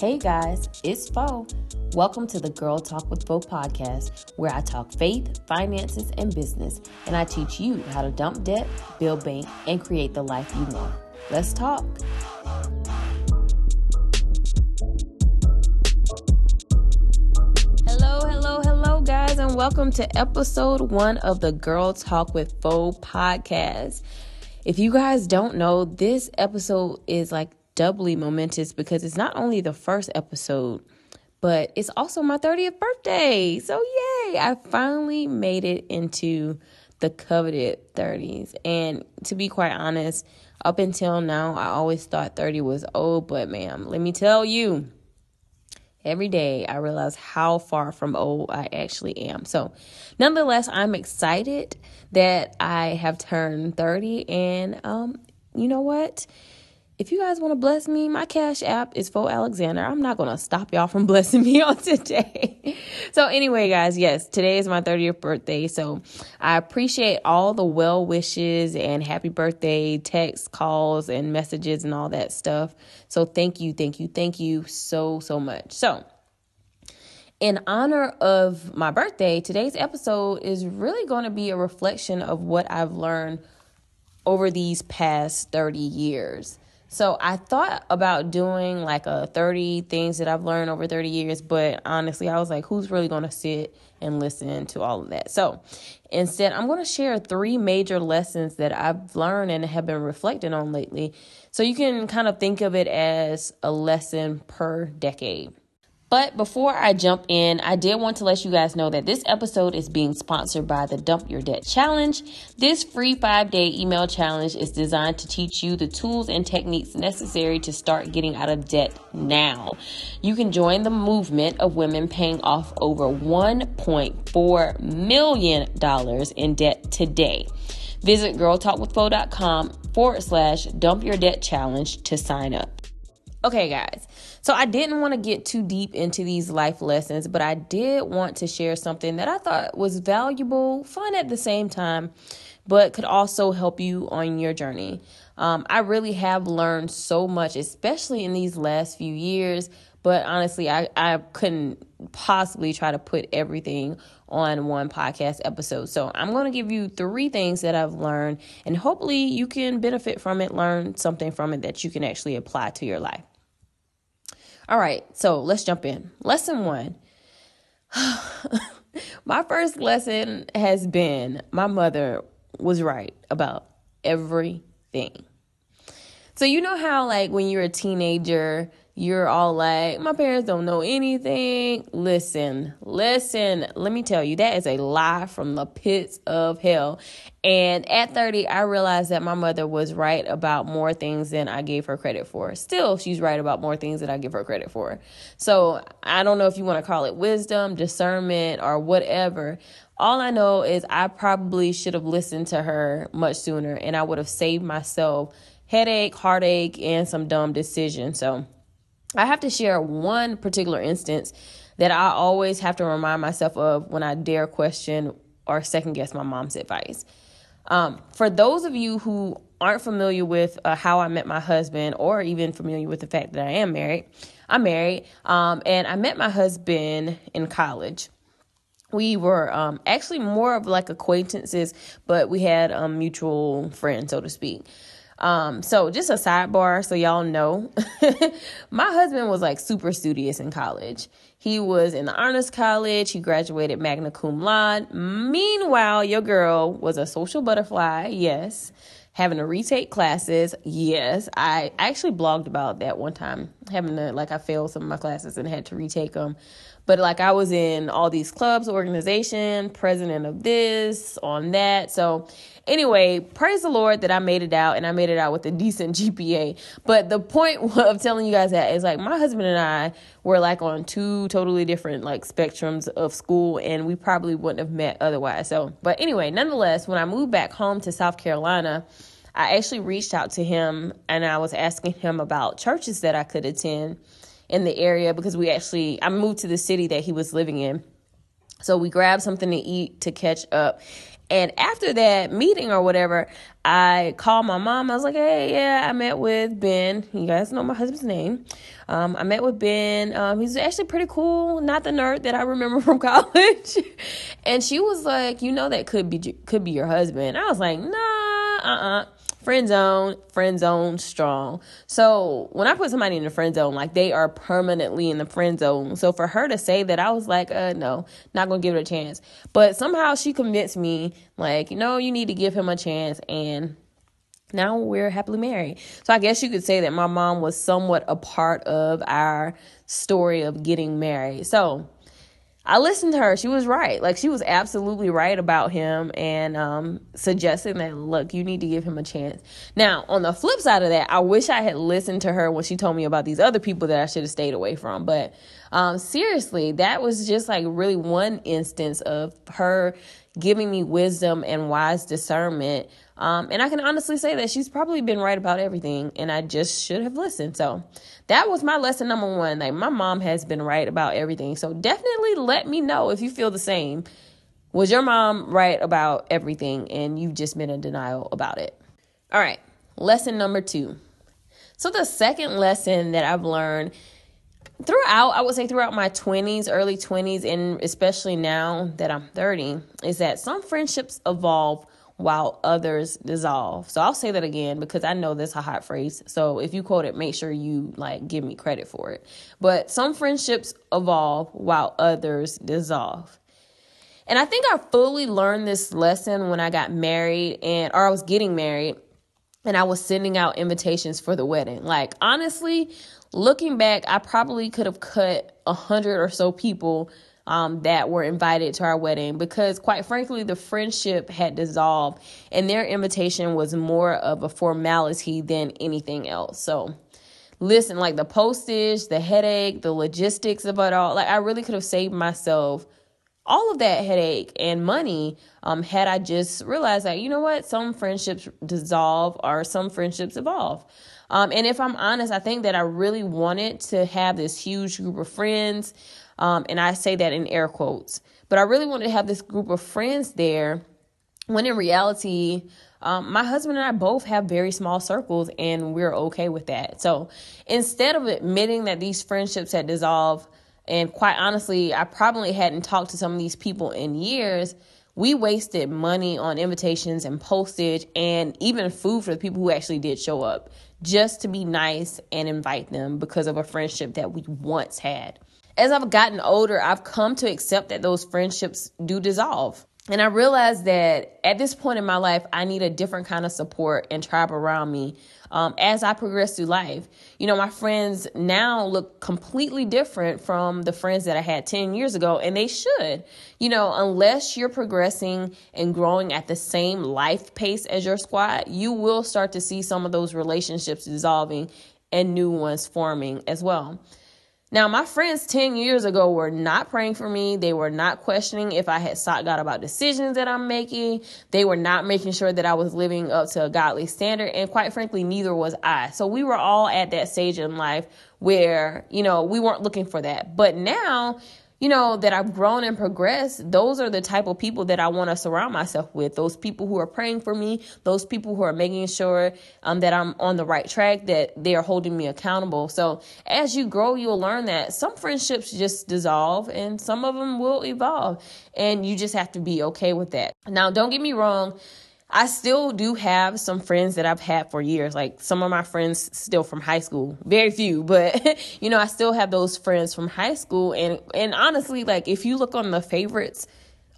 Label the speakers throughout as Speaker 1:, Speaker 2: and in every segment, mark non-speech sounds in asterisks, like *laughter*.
Speaker 1: Hey guys, it's Fo. Welcome to the Girl Talk with Fo podcast, where I talk faith, finances, and business, and I teach you how to dump debt, build bank, and create the life you want. Let's talk. Hello, hello, hello, guys, and welcome to episode one of the Girl Talk with Fo podcast. If you guys don't know, this episode is like doubly momentous because it's not only the first episode, but it's also my 30th birthday. So, yay! I finally made it into the coveted 30s. And to be quite honest, up until now, I always thought 30 was old, but ma'am, let me tell you, every day I realize how far from old I actually am. So, nonetheless, I'm excited that I have turned 30 and um you know what? If you guys want to bless me, my Cash App is Fo Alexander. I'm not going to stop y'all from *laughs* blessing me on today. *laughs* so, anyway, guys, yes, today is my 30th birthday. So, I appreciate all the well wishes and happy birthday texts, calls, and messages and all that stuff. So, thank you, thank you, thank you so, so much. So, in honor of my birthday, today's episode is really going to be a reflection of what I've learned over these past 30 years. So I thought about doing like a 30 things that I've learned over 30 years, but honestly, I was like, who's really going to sit and listen to all of that? So instead, I'm going to share three major lessons that I've learned and have been reflecting on lately. So you can kind of think of it as a lesson per decade. But before I jump in, I did want to let you guys know that this episode is being sponsored by the Dump Your Debt Challenge. This free five day email challenge is designed to teach you the tools and techniques necessary to start getting out of debt now. You can join the movement of women paying off over $1.4 million in debt today. Visit girltalkwithfo.com forward slash dump your debt challenge to sign up. Okay, guys. So I didn't want to get too deep into these life lessons, but I did want to share something that I thought was valuable, fun at the same time, but could also help you on your journey. Um, I really have learned so much, especially in these last few years. But honestly, I, I couldn't possibly try to put everything on one podcast episode. So I'm going to give you three things that I've learned, and hopefully you can benefit from it, learn something from it that you can actually apply to your life. All right, so let's jump in. Lesson one. *sighs* my first lesson has been my mother was right about everything. So, you know how, like, when you're a teenager, you're all like, my parents don't know anything. Listen, listen, let me tell you, that is a lie from the pits of hell. And at 30, I realized that my mother was right about more things than I gave her credit for. Still, she's right about more things than I give her credit for. So I don't know if you want to call it wisdom, discernment, or whatever. All I know is I probably should have listened to her much sooner and I would have saved myself headache, heartache, and some dumb decisions. So, I have to share one particular instance that I always have to remind myself of when I dare question or second guess my mom's advice. Um, for those of you who aren't familiar with uh, how I met my husband, or even familiar with the fact that I am married, I'm married, um, and I met my husband in college. We were um, actually more of like acquaintances, but we had a mutual friend, so to speak. Um, so just a sidebar so y'all know. *laughs* my husband was like super studious in college. He was in the honors college. He graduated magna cum laude. Meanwhile, your girl was a social butterfly. Yes. Having to retake classes. Yes. I actually blogged about that one time. Having to, like, I failed some of my classes and had to retake them. But like I was in all these clubs, organization, president of this, on that. So anyway, praise the Lord that I made it out and I made it out with a decent GPA. But the point *laughs* of telling you guys that is like my husband and I were like on two totally different like spectrums of school and we probably wouldn't have met otherwise. So, but anyway, nonetheless, when I moved back home to South Carolina, I actually reached out to him and I was asking him about churches that I could attend in the area because we actually I moved to the city that he was living in. So we grabbed something to eat to catch up. And after that meeting or whatever, I called my mom. I was like, hey, yeah, I met with Ben. You guys know my husband's name. Um, I met with Ben. Um, he's actually pretty cool, not the nerd that I remember *laughs* from college. and she was like, you know, that could be could be your husband. I was like, nah, uh, uh-uh. uh friend zone, friend zone strong. So when I put somebody in the friend zone, like they are permanently in the friend zone. So for her to say that, I was like, uh, no, not gonna give it a chance. But somehow she convinced me, like, you know, you need to give him a chance and now we're happily married. So I guess you could say that my mom was somewhat a part of our story of getting married. So I listened to her. She was right. Like she was absolutely right about him and um, suggesting that look, you need to give him a chance. Now, on the flip side of that, I wish I had listened to her when she told me about these other people that I should have stayed away from. But um, seriously, that was just like really one instance of her giving me wisdom and wise discernment um, and I can honestly say that she's probably been right about everything, and I just should have listened. So that was my lesson number one. Like, my mom has been right about everything. So definitely let me know if you feel the same. Was your mom right about everything, and you've just been in denial about it? All right, lesson number two. So, the second lesson that I've learned throughout, I would say throughout my 20s, early 20s, and especially now that I'm 30, is that some friendships evolve while others dissolve. So I'll say that again because I know this is a hot phrase. So if you quote it, make sure you like give me credit for it. But some friendships evolve while others dissolve. And I think I fully learned this lesson when I got married and or I was getting married and I was sending out invitations for the wedding. Like honestly, looking back, I probably could have cut a hundred or so people um, that were invited to our wedding because, quite frankly, the friendship had dissolved and their invitation was more of a formality than anything else. So, listen, like the postage, the headache, the logistics of it all, like I really could have saved myself all of that headache and money um, had I just realized that, you know what, some friendships dissolve or some friendships evolve. Um, and if I'm honest, I think that I really wanted to have this huge group of friends um, and I say that in air quotes. But I really wanted to have this group of friends there when in reality, um, my husband and I both have very small circles and we're okay with that. So instead of admitting that these friendships had dissolved, and quite honestly, I probably hadn't talked to some of these people in years. We wasted money on invitations and postage and even food for the people who actually did show up just to be nice and invite them because of a friendship that we once had as I've gotten older, I've come to accept that those friendships do dissolve. And I realized that at this point in my life, I need a different kind of support and tribe around me um, as I progress through life. You know, my friends now look completely different from the friends that I had 10 years ago, and they should. You know, unless you're progressing and growing at the same life pace as your squad, you will start to see some of those relationships dissolving and new ones forming as well. Now, my friends 10 years ago were not praying for me. They were not questioning if I had sought God about decisions that I'm making. They were not making sure that I was living up to a godly standard. And quite frankly, neither was I. So we were all at that stage in life where, you know, we weren't looking for that. But now, you know, that I've grown and progressed, those are the type of people that I want to surround myself with. Those people who are praying for me, those people who are making sure um, that I'm on the right track, that they are holding me accountable. So as you grow, you'll learn that some friendships just dissolve and some of them will evolve. And you just have to be okay with that. Now, don't get me wrong I still do have some friends that I've had for years. Like some of my friends still from high school. Very few, *laughs* but you know, I still have those friends from high school and and honestly, like if you look on the favorites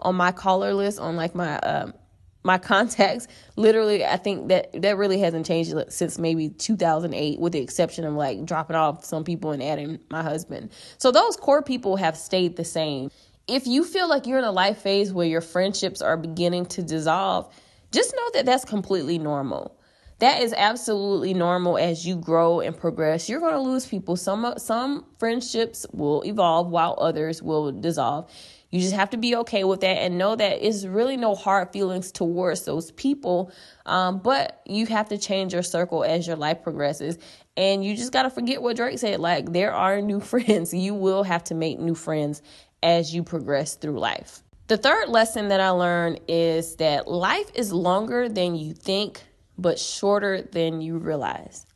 Speaker 1: on my caller list on like my um my *laughs* contacts literally i think that that really hasn't changed since maybe 2008 with the exception of like dropping off some people and adding my husband so those core people have stayed the same if you feel like you're in a life phase where your friendships are beginning to dissolve just know that that's completely normal. That is absolutely normal as you grow and progress. You're going to lose people. Some some friendships will evolve while others will dissolve. You just have to be okay with that and know that it's really no hard feelings towards those people. Um, but you have to change your circle as your life progresses. And you just got to forget what Drake said like, there are new *laughs* friends. You will have to make new friends as you progress through life. The third lesson that I learned is that life is longer than you think, but shorter than you realize.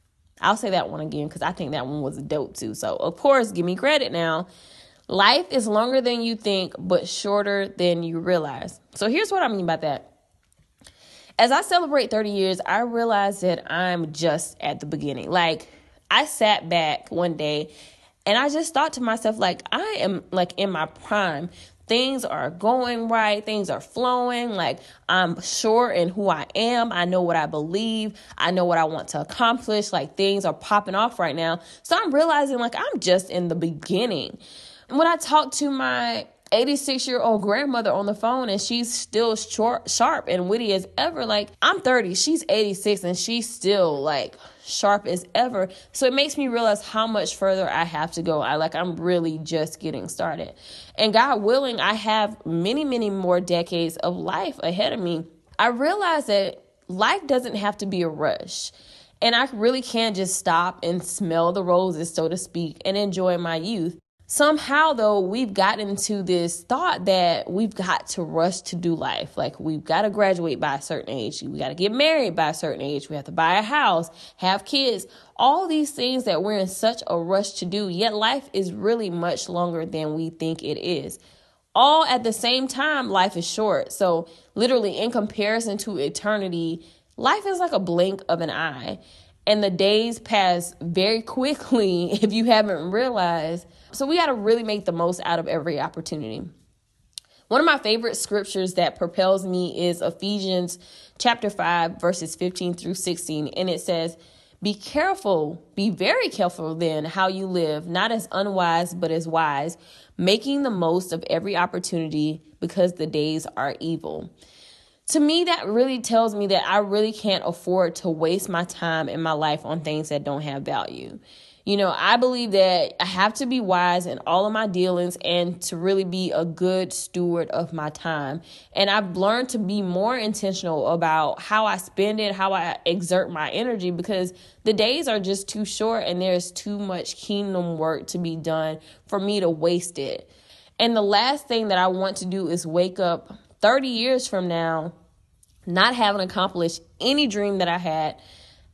Speaker 1: I'll say that one again because I think that one was dope too. So, of course, give me credit now. Life is longer than you think, but shorter than you realize. So, here's what I mean by that. As I celebrate 30 years, I realize that I'm just at the beginning. Like, I sat back one day and I just thought to myself, like, I am like in my prime things are going right, things are flowing. Like I'm sure in who I am, I know what I believe, I know what I want to accomplish. Like things are popping off right now. So I'm realizing like I'm just in the beginning. When I talk to my 86 year old grandmother on the phone and she's still short, sharp and witty as ever. Like, I'm 30, she's 86, and she's still like sharp as ever. So it makes me realize how much further I have to go. I like, I'm really just getting started. And God willing, I have many, many more decades of life ahead of me. I realize that life doesn't have to be a rush. And I really can just stop and smell the roses, so to speak, and enjoy my youth. Somehow, though, we've gotten into this thought that we've got to rush to do life. Like, we've got to graduate by a certain age. We got to get married by a certain age. We have to buy a house, have kids, all these things that we're in such a rush to do. Yet, life is really much longer than we think it is. All at the same time, life is short. So, literally, in comparison to eternity, life is like a blink of an eye. And the days pass very quickly *laughs* if you haven't realized so we got to really make the most out of every opportunity. One of my favorite scriptures that propels me is Ephesians chapter 5 verses 15 through 16 and it says, "Be careful, be very careful then how you live, not as unwise but as wise, making the most of every opportunity because the days are evil." To me that really tells me that I really can't afford to waste my time and my life on things that don't have value. You know, I believe that I have to be wise in all of my dealings and to really be a good steward of my time. And I've learned to be more intentional about how I spend it, how I exert my energy because the days are just too short and there's too much kingdom work to be done for me to waste it. And the last thing that I want to do is wake up 30 years from now not having accomplished any dream that I had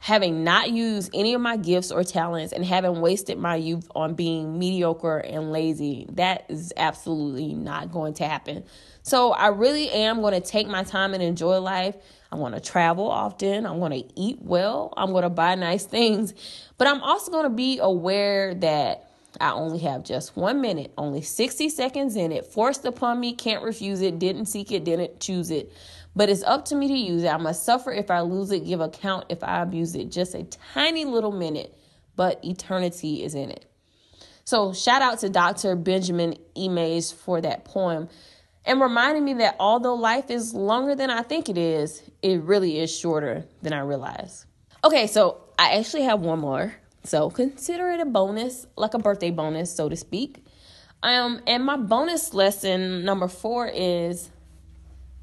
Speaker 1: having not used any of my gifts or talents and having wasted my youth on being mediocre and lazy. That is absolutely not going to happen. So I really am going to take my time and enjoy life. I'm going to travel often. I'm going to eat well. I'm going to buy nice things. But I'm also going to be aware that I only have just one minute, only 60 seconds in it, forced upon me, can't refuse it, didn't seek it, didn't choose it. But it's up to me to use it. I must suffer if I lose it, give account if I abuse it. Just a tiny little minute, but eternity is in it. So, shout out to Dr. Benjamin Emays for that poem and reminding me that although life is longer than I think it is, it really is shorter than I realize. Okay, so I actually have one more. So consider it a bonus, like a birthday bonus, so to speak. Um, and my bonus lesson number four is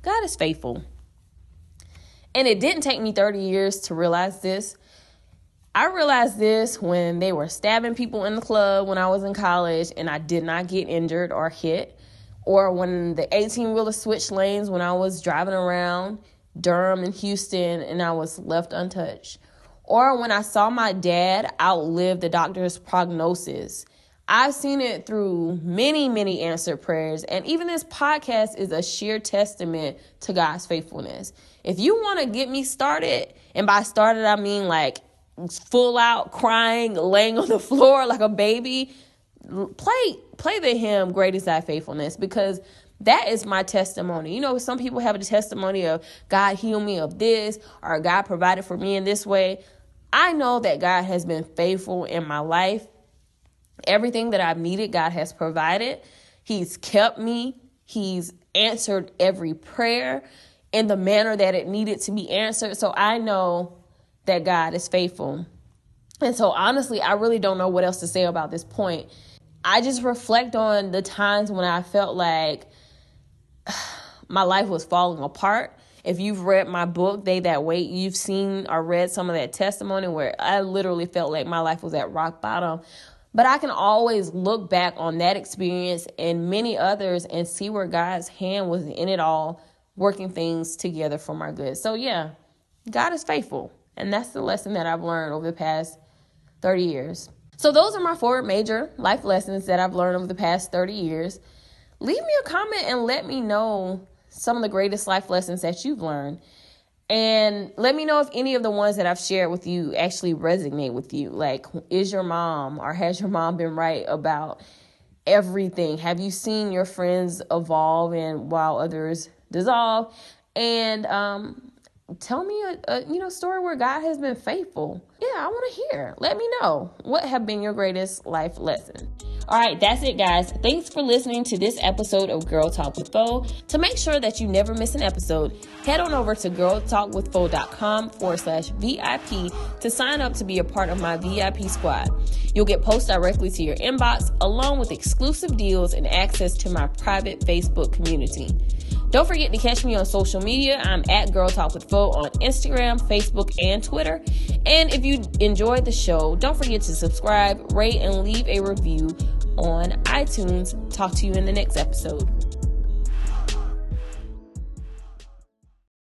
Speaker 1: God is faithful. And it didn't take me 30 years to realize this. I realized this when they were stabbing people in the club when I was in college and I did not get injured or hit, or when the 18 wheeler switched lanes when I was driving around Durham and Houston and I was left untouched, or when I saw my dad outlive the doctor's prognosis I've seen it through many, many answered prayers. And even this podcast is a sheer testament to God's faithfulness. If you want to get me started, and by started, I mean like full out crying, laying on the floor like a baby, play play the hymn Great is Thy Faithfulness because that is my testimony. You know, some people have a testimony of God healed me of this or God provided for me in this way. I know that God has been faithful in my life Everything that I've needed, God has provided. He's kept me. He's answered every prayer in the manner that it needed to be answered. So I know that God is faithful. And so, honestly, I really don't know what else to say about this point. I just reflect on the times when I felt like *sighs* my life was falling apart. If you've read my book, They That Wait, you've seen or read some of that testimony where I literally felt like my life was at rock bottom. But I can always look back on that experience and many others and see where God's hand was in it all, working things together for my good. So, yeah, God is faithful. And that's the lesson that I've learned over the past 30 years. So, those are my four major life lessons that I've learned over the past 30 years. Leave me a comment and let me know some of the greatest life lessons that you've learned. And let me know if any of the ones that I've shared with you actually resonate with you. Like, is your mom or has your mom been right about everything? Have you seen your friends evolve and while others dissolve? And um, tell me a, a, you know story where God has been faithful. Yeah, I want to hear. Let me know what have been your greatest life lesson. All right, that's it, guys. Thanks for listening to this episode of Girl Talk with Fo. To make sure that you never miss an episode, head on over to girltalkwithfo.com forward slash VIP to sign up to be a part of my VIP squad. You'll get posts directly to your inbox, along with exclusive deals and access to my private Facebook community. Don't forget to catch me on social media. I'm at Girl Talk with Fo on Instagram, Facebook, and Twitter. And if you enjoyed the show, don't forget to subscribe, rate, and leave a review on iTunes. Talk to you in the next episode.